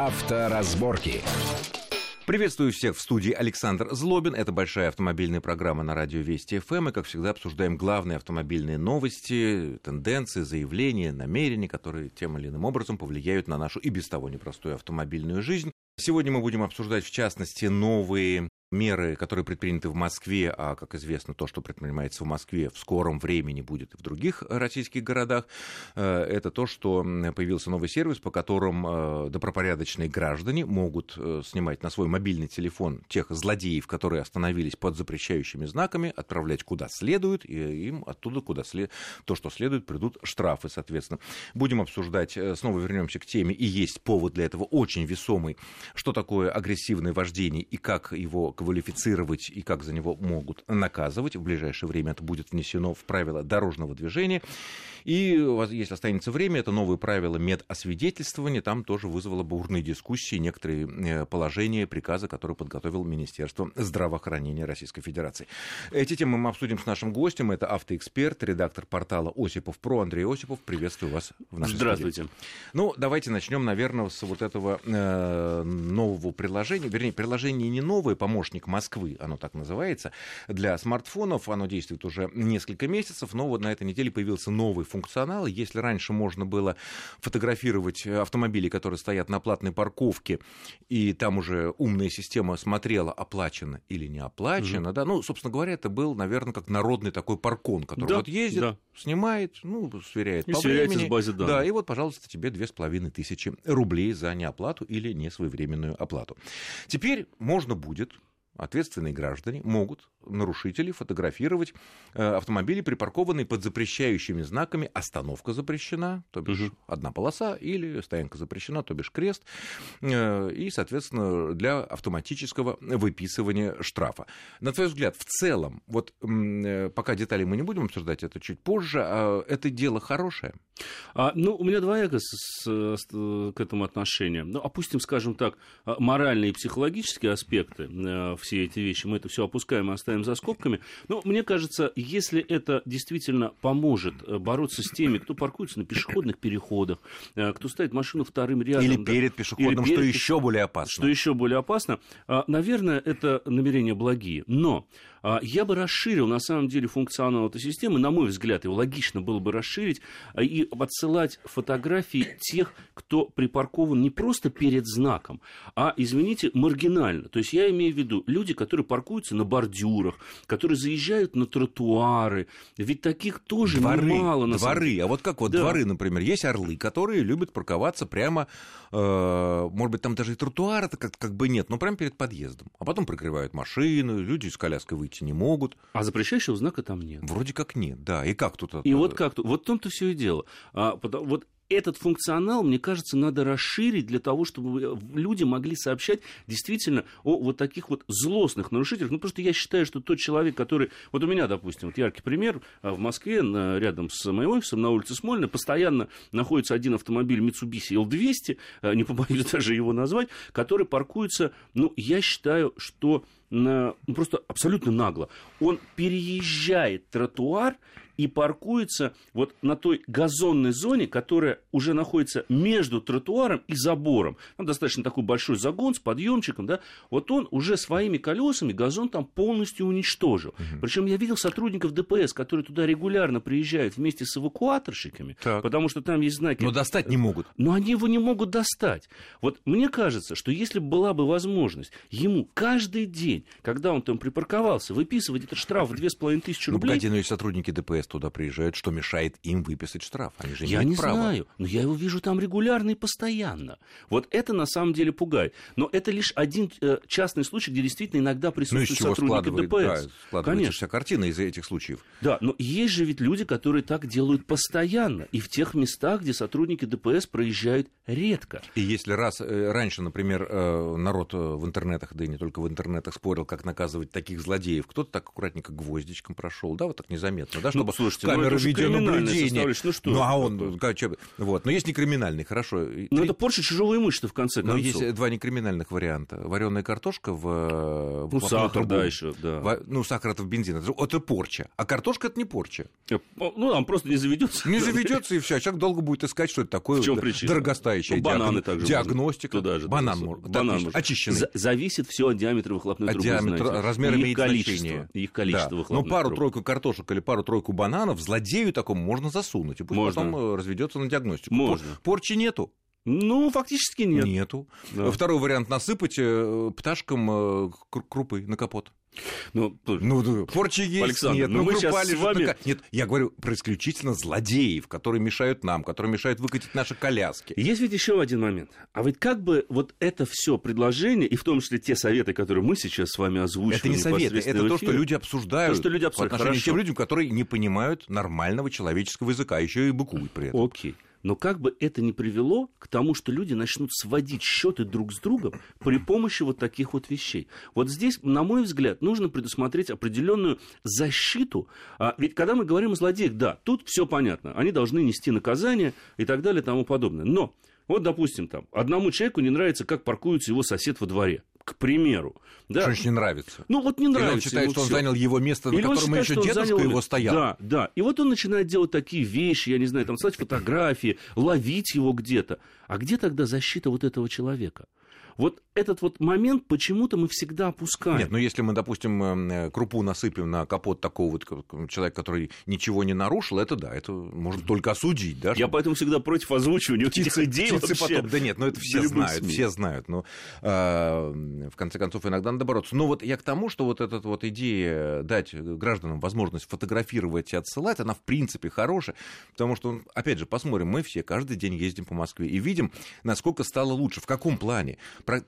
Авторазборки. Приветствую всех в студии Александр Злобин. Это большая автомобильная программа на радио Вести ФМ. И, как всегда, обсуждаем главные автомобильные новости, тенденции, заявления, намерения, которые тем или иным образом повлияют на нашу и без того непростую автомобильную жизнь. Сегодня мы будем обсуждать, в частности, новые меры, которые предприняты в Москве, а, как известно, то, что предпринимается в Москве, в скором времени будет и в других российских городах, э, это то, что появился новый сервис, по которым э, добропорядочные граждане могут э, снимать на свой мобильный телефон тех злодеев, которые остановились под запрещающими знаками, отправлять куда следует, и им оттуда, куда след... то, что следует, придут штрафы, соответственно. Будем обсуждать, снова вернемся к теме, и есть повод для этого очень весомый, что такое агрессивное вождение и как его квалифицировать и как за него могут наказывать. В ближайшее время это будет внесено в правила дорожного движения. И если останется время, это новые правила медосвидетельствования. Там тоже вызвало бурные дискуссии некоторые э, положения приказа, которые подготовил Министерство здравоохранения Российской Федерации. Эти темы мы обсудим с нашим гостем. Это автоэксперт, редактор портала Осипов Про Андрей Осипов. Приветствую вас в нашей Здравствуйте. Студии. Ну, давайте начнем, наверное, с вот этого э, нового приложения. Вернее, приложение не новое, помощник помощник Москвы, оно так называется, для смартфонов. Оно действует уже несколько месяцев, но вот на этой неделе появился новый функционал. Если раньше можно было фотографировать автомобили, которые стоят на платной парковке, и там уже умная система смотрела, оплачено или не оплачено, mm-hmm. да, ну, собственно говоря, это был, наверное, как народный такой паркон, который да, вот ездит, да. снимает, ну, сверяет и по времени. с базы данных. Да, и вот, пожалуйста, тебе две с половиной тысячи рублей за неоплату или несвоевременную оплату. Теперь можно будет ответственные граждане могут, нарушители, фотографировать э, автомобили, припаркованные под запрещающими знаками «Остановка запрещена», то бишь угу. одна полоса, или «Стоянка запрещена», то бишь крест, э, и, соответственно, для автоматического выписывания штрафа. На твой взгляд, в целом, вот э, пока детали мы не будем обсуждать, это чуть позже, а это дело хорошее? А, ну, у меня двояко с, с, с, к этому отношение. Ну, опустим, скажем так, моральные и психологические аспекты в все эти вещи, мы это все опускаем и оставим за скобками. Но мне кажется, если это действительно поможет э, бороться с теми, кто паркуется на пешеходных переходах, э, кто ставит машину вторым рядом. Или перед пешеходным, или перед, что еще более опасно. Что еще более опасно. А, наверное, это намерения благие. Но я бы расширил, на самом деле, функционал этой системы. На мой взгляд, его логично было бы расширить а, и отсылать фотографии тех, кто припаркован не просто перед знаком, а, извините, маргинально. То есть я имею в виду люди, которые паркуются на бордюрах, которые заезжают на тротуары. Ведь таких тоже дворы, немало. На дворы. Самом... А вот как вот да. дворы, например, есть орлы, которые любят парковаться прямо, э, может быть, там даже и тротуара-то как, как бы нет, но прямо перед подъездом. А потом прикрывают машину, люди с коляской выйти не могут. А запрещающего знака там нет. Вроде как нет, да. И как тут? И вот как тут? Вот в том-то все и дело. А, вот этот функционал, мне кажется, надо расширить для того, чтобы э, люди могли сообщать действительно о вот таких вот злостных нарушителях. Ну, просто я считаю, что тот человек, который... Вот у меня, допустим, вот яркий пример. А, в Москве, рядом с моим офисом, на улице Смольной, постоянно находится один автомобиль Mitsubishi L200, э, не побоюсь даже его назвать, который паркуется, ну, я считаю, что на, ну, просто абсолютно нагло. Он переезжает тротуар и паркуется вот на той газонной зоне, которая уже находится между тротуаром и забором. Там достаточно такой большой загон с подъемчиком, да. Вот он уже своими колесами газон там полностью уничтожил. Угу. Причем я видел сотрудников ДПС, которые туда регулярно приезжают вместе с эвакуаторщиками, так. потому что там есть знаки. Но достать не могут. Но они его не могут достать. Вот мне кажется, что если была бы возможность ему каждый день, когда он там припарковался, выписывать этот штраф в 2500 рублей... Ну, погоди, но и сотрудники ДПС туда приезжают, что мешает им выписать штраф? Они же я не права. знаю, но я его вижу там регулярно и постоянно. Вот это на самом деле пугает. Но это лишь один э, частный случай, где действительно иногда присутствуют ну, сотрудники ДПС. Да, складывается Конечно. вся картина из этих случаев. Да, но есть же ведь люди, которые так делают постоянно. И в тех местах, где сотрудники ДПС проезжают редко. И если раз э, раньше, например, э, народ в интернетах, да и не только в интернетах, спорил как наказывать таких злодеев. Кто-то так аккуратненько гвоздичком прошел, да, вот так незаметно, да, чтобы ну, слушайте, камера ну, это видеонаблюдения. Ну, что ну, а он, вот, но есть не криминальный, хорошо. Ну, это порча чужого имущества, в конце концов. Но есть два некриминальных варианта. Вареная картошка в... в ну, сахар, трубу. да, еще, да. В, ну, сахар это в бензин, это, порча. А картошка это не порча. Ну, там просто не заведется. Не заведется, и все. А человек долго будет искать, что это такое. В чем причина? Дорогостоящая ну, бананы также диагностика. Туда же, банан, банан очищенный. Зависит все от диаметра выхлопной трубы. Диаметр, размер имеет количество, значение. Их количество да. выхлопной Но пару-тройку картошек или пару-тройку бананов злодею такому можно засунуть. И пусть можно. потом э, разведется на диагностику. Можно. Порчи нету. Ну, фактически нет. Нету. Да. Второй вариант насыпать э, пташкам э, крупы на капот. Ну, ну, порчи есть, Александр, нет, ну, мы сейчас с вами... На... Нет, я говорю про исключительно злодеев, которые мешают нам, которые мешают выкатить наши коляски. Есть ведь еще один момент. А ведь как бы вот это все предложение, и в том числе те советы, которые мы сейчас с вами озвучиваем... Это не советы, это то, что люди обсуждают. То, что люди обсуждают, по отношению к тем людям, которые не понимают нормального человеческого языка, еще и быкуют при этом. Окей. Но как бы это ни привело к тому, что люди начнут сводить счеты друг с другом при помощи вот таких вот вещей. Вот здесь, на мой взгляд, нужно предусмотреть определенную защиту. А ведь когда мы говорим о злодеях, да, тут все понятно. Они должны нести наказание и так далее и тому подобное. Но вот, допустим, там, одному человеку не нравится, как паркуется его сосед во дворе к примеру. Да. Что не нравится? Ну вот не нравится. Или он считает, что он всё. занял его место, Или на котором считает, еще дедушка занял... его стоял. Да, да. И вот он начинает делать такие вещи, я не знаю, там, ставить фотографии, ловить его где-то. А где тогда защита вот этого человека? Вот этот вот момент почему-то мы всегда опускаем. Нет, ну если мы, допустим, э, крупу насыпем на капот такого вот человека, который ничего не нарушил, это да, это можно только осудить. Да, Я поэтому всегда против озвучивания птицы, этих идей птицы вообще. потом. Да нет, ну это все знают, СМИ. все знают. Но э, в конце концов иногда надо бороться. Но вот я к тому, что вот эта вот идея дать гражданам возможность фотографировать и отсылать, она в принципе хорошая, потому что, опять же, посмотрим, мы все каждый день ездим по Москве и видим, насколько стало лучше, в каком плане.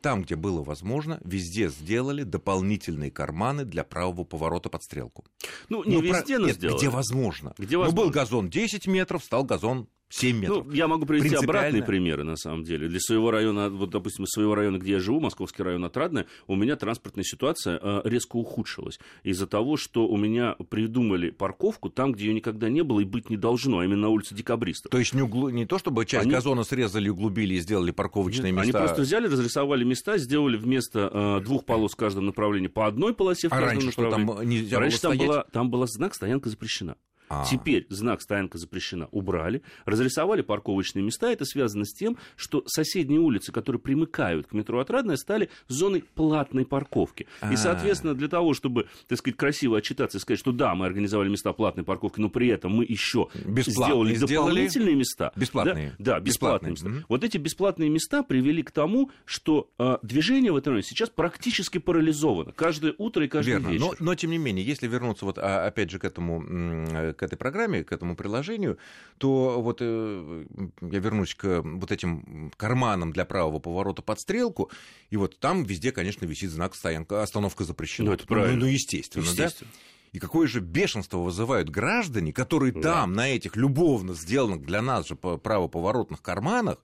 Там, где было возможно, везде сделали дополнительные карманы для правого поворота под стрелку. Ну, не но везде, про... но Нет, сделали. где возможно. Где возможно. Ну, был газон 10 метров, стал газон 7 метров. Ну, я могу привести обратные примеры, на самом деле. Для своего района, вот, допустим, из своего района, где я живу, Московский район Отрадное, у меня транспортная ситуация э, резко ухудшилась. Из-за того, что у меня придумали парковку там, где ее никогда не было и быть не должно, а именно на улице Декабристов. То есть не, углу... не то, чтобы часть они... газона срезали, углубили и сделали парковочные Нет, места? Они просто взяли, разрисовали места, сделали вместо э, двух полос в каждом направлении по одной полосе в а каждом раньше направлении. Что, там нельзя раньше было там, стоять? была, там была знак «Стоянка запрещена». А. Теперь знак «Стоянка запрещена» убрали, разрисовали парковочные места. Это связано с тем, что соседние улицы, которые примыкают к метро Отрадное, стали зоной платной парковки. А. И, соответственно, для того, чтобы, так сказать, красиво отчитаться и сказать, что да, мы организовали места платной парковки, но при этом мы еще сделали дополнительные места. Бесплатные. Да, да бесплатные, бесплатные места. Вот эти бесплатные места привели к тому, что э, движение в этом районе сейчас практически парализовано. Каждое утро и каждый Верно. вечер. Но, но, тем не менее, если вернуться вот, а, опять же к этому к этой программе, к этому приложению, то вот э, я вернусь к вот этим карманам для правого поворота под стрелку, и вот там везде, конечно, висит знак стоянка, остановка запрещена. Ну, это правильно. Ну, ну естественно, естественно. да? И какое же бешенство вызывают граждане, которые да. там, на этих любовно сделанных для нас же правоповоротных карманах,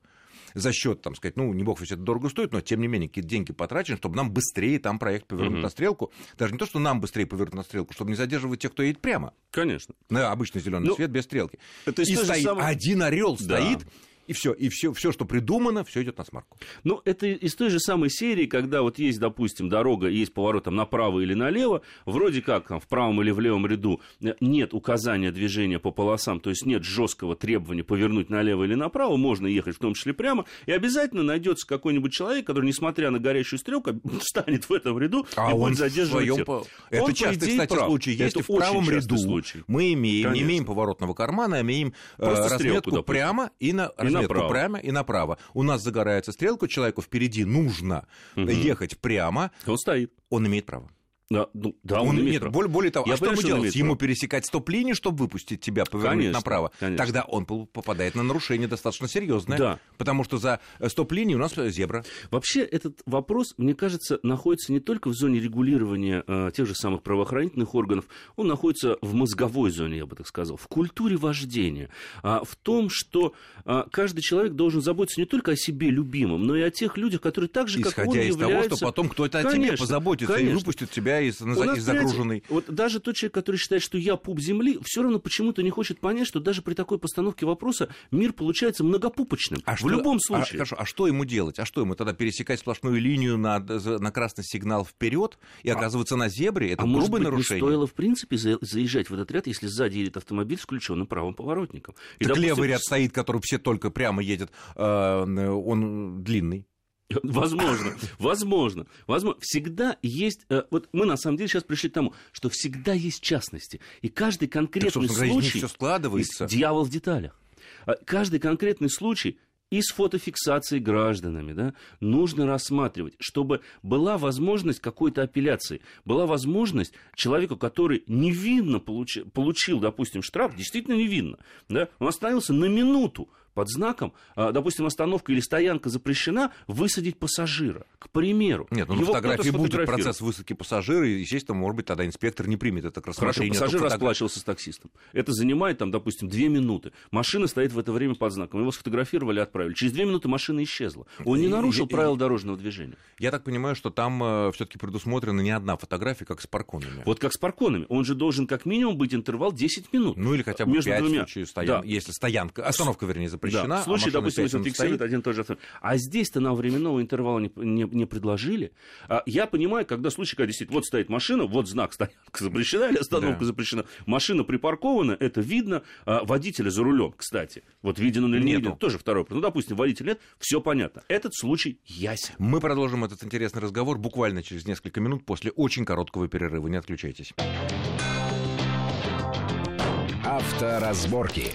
за счет, там сказать, ну, не бог ведь это дорого стоит, но тем не менее какие-то деньги потрачены, чтобы нам быстрее там проект повернуть mm-hmm. на стрелку. Даже не то, что нам быстрее повернуть на стрелку, чтобы не задерживать тех, кто едет прямо. Конечно. На обычный зеленый ну, свет без стрелки. Это и стоит самое... один орел да. стоит и все, и все, все, что придумано, все идет на смарку. Ну, это из той же самой серии, когда вот есть, допустим, дорога, есть поворот там направо или налево, вроде как там в правом или в левом ряду нет указания движения по полосам, то есть нет жесткого требования повернуть налево или направо, можно ехать в том числе прямо, и обязательно найдется какой-нибудь человек, который, несмотря на горящую стрелку, встанет в этом ряду а и он будет задерживать своем... тех. Это он, часто, идее, кстати, прав. случай. Если это в правом ряду случай. мы имеем, Конечно. не имеем поворотного кармана, а имеем Просто разметку прямо и на направо. прямо и направо. У нас загорается стрелка, человеку впереди нужно Мгм. ехать прямо, Он стоит. он имеет право. Да, ну, да, он, он имеет нет, право. более, более того, Я а что понимаю, ему что он делать? Ему право. пересекать стоп-линию, чтобы выпустить тебя, повернуть Конечно, направо? конечно. Тогда он попадает на нарушение достаточно серьезное. Да. Потому что за э, стоп-линией у нас зебра. Вообще этот вопрос, мне кажется, находится не только в зоне регулирования э, тех же самых правоохранительных органов, он находится в мозговой зоне, я бы так сказал, в культуре вождения, а, в том, что а, каждый человек должен заботиться не только о себе любимом, но и о тех людях, которые так же, как он, Исходя из того, являются... что потом кто-то о тебе Конечно, позаботится и конечно. выпустит тебя нас, из понимаете, загруженной. Вот даже тот человек, который считает, что я пуп земли, все равно почему-то не хочет понять, что даже при такой постановке вопроса мир получается многопупочным. А в что- любом а, случае. хорошо, а что ему делать? А что ему тогда пересекать сплошную линию на, на красный сигнал вперед и оказываться на зебре? Это а может грубое быть, нарушение. не стоило, в принципе, за- заезжать в этот ряд, если сзади едет автомобиль с включенным правым поворотником. И, Так допустим, левый ряд стоит, который все только прямо едет, э, он длинный. Возможно, возможно, возможно. Всегда есть... э, Вот мы, на самом деле, сейчас пришли к тому, что всегда есть частности. И каждый Так, конкретный них случай... все складывается. Дьявол в деталях. А Каждый конкретный случай и с фотофиксацией гражданами, да, нужно рассматривать, чтобы была возможность какой-то апелляции, была возможность человеку, который невинно получи- получил, допустим, штраф, действительно невинно, да, он остановился на минуту под знаком, а, допустим, остановка или стоянка запрещена, высадить пассажира, к примеру. Нет, ну на фотографии будет процесс высадки пассажира, и, естественно, может быть, тогда инспектор не примет это к Хорошо, рассмотрению. пассажир расплачивался с таксистом. Это занимает, там, допустим, две минуты. Машина стоит в это время под знаком. Его сфотографировали, отправили. Через две минуты машина исчезла. Он не нарушил и- правила дорожного движения. Я так понимаю, что там все-таки предусмотрена не одна фотография, как с парконами. Вот как с парконами. Он же должен как минимум быть интервал 10 минут. Ну или хотя бы между 5 в двумя. случае стоян... Да. если стоянка, остановка, вернее, запрещена. Да, в а случае, допустим, если он фиксирует один и тот же автомобиль. А здесь-то нам временного интервала не, не, не предложили. А я понимаю, когда случай, когда действительно вот стоит машина, вот знак стоянка запрещена или остановка Да. запрещена. Машина припаркована, это видно. А водителя за рулем, кстати. Вот виден он или не виден, тоже второй. вопрос. Ну, допустим, водитель нет, все понятно. Этот случай ясен. Мы продолжим этот интересный разговор буквально через несколько минут после очень короткого перерыва. Не отключайтесь. Авторазборки.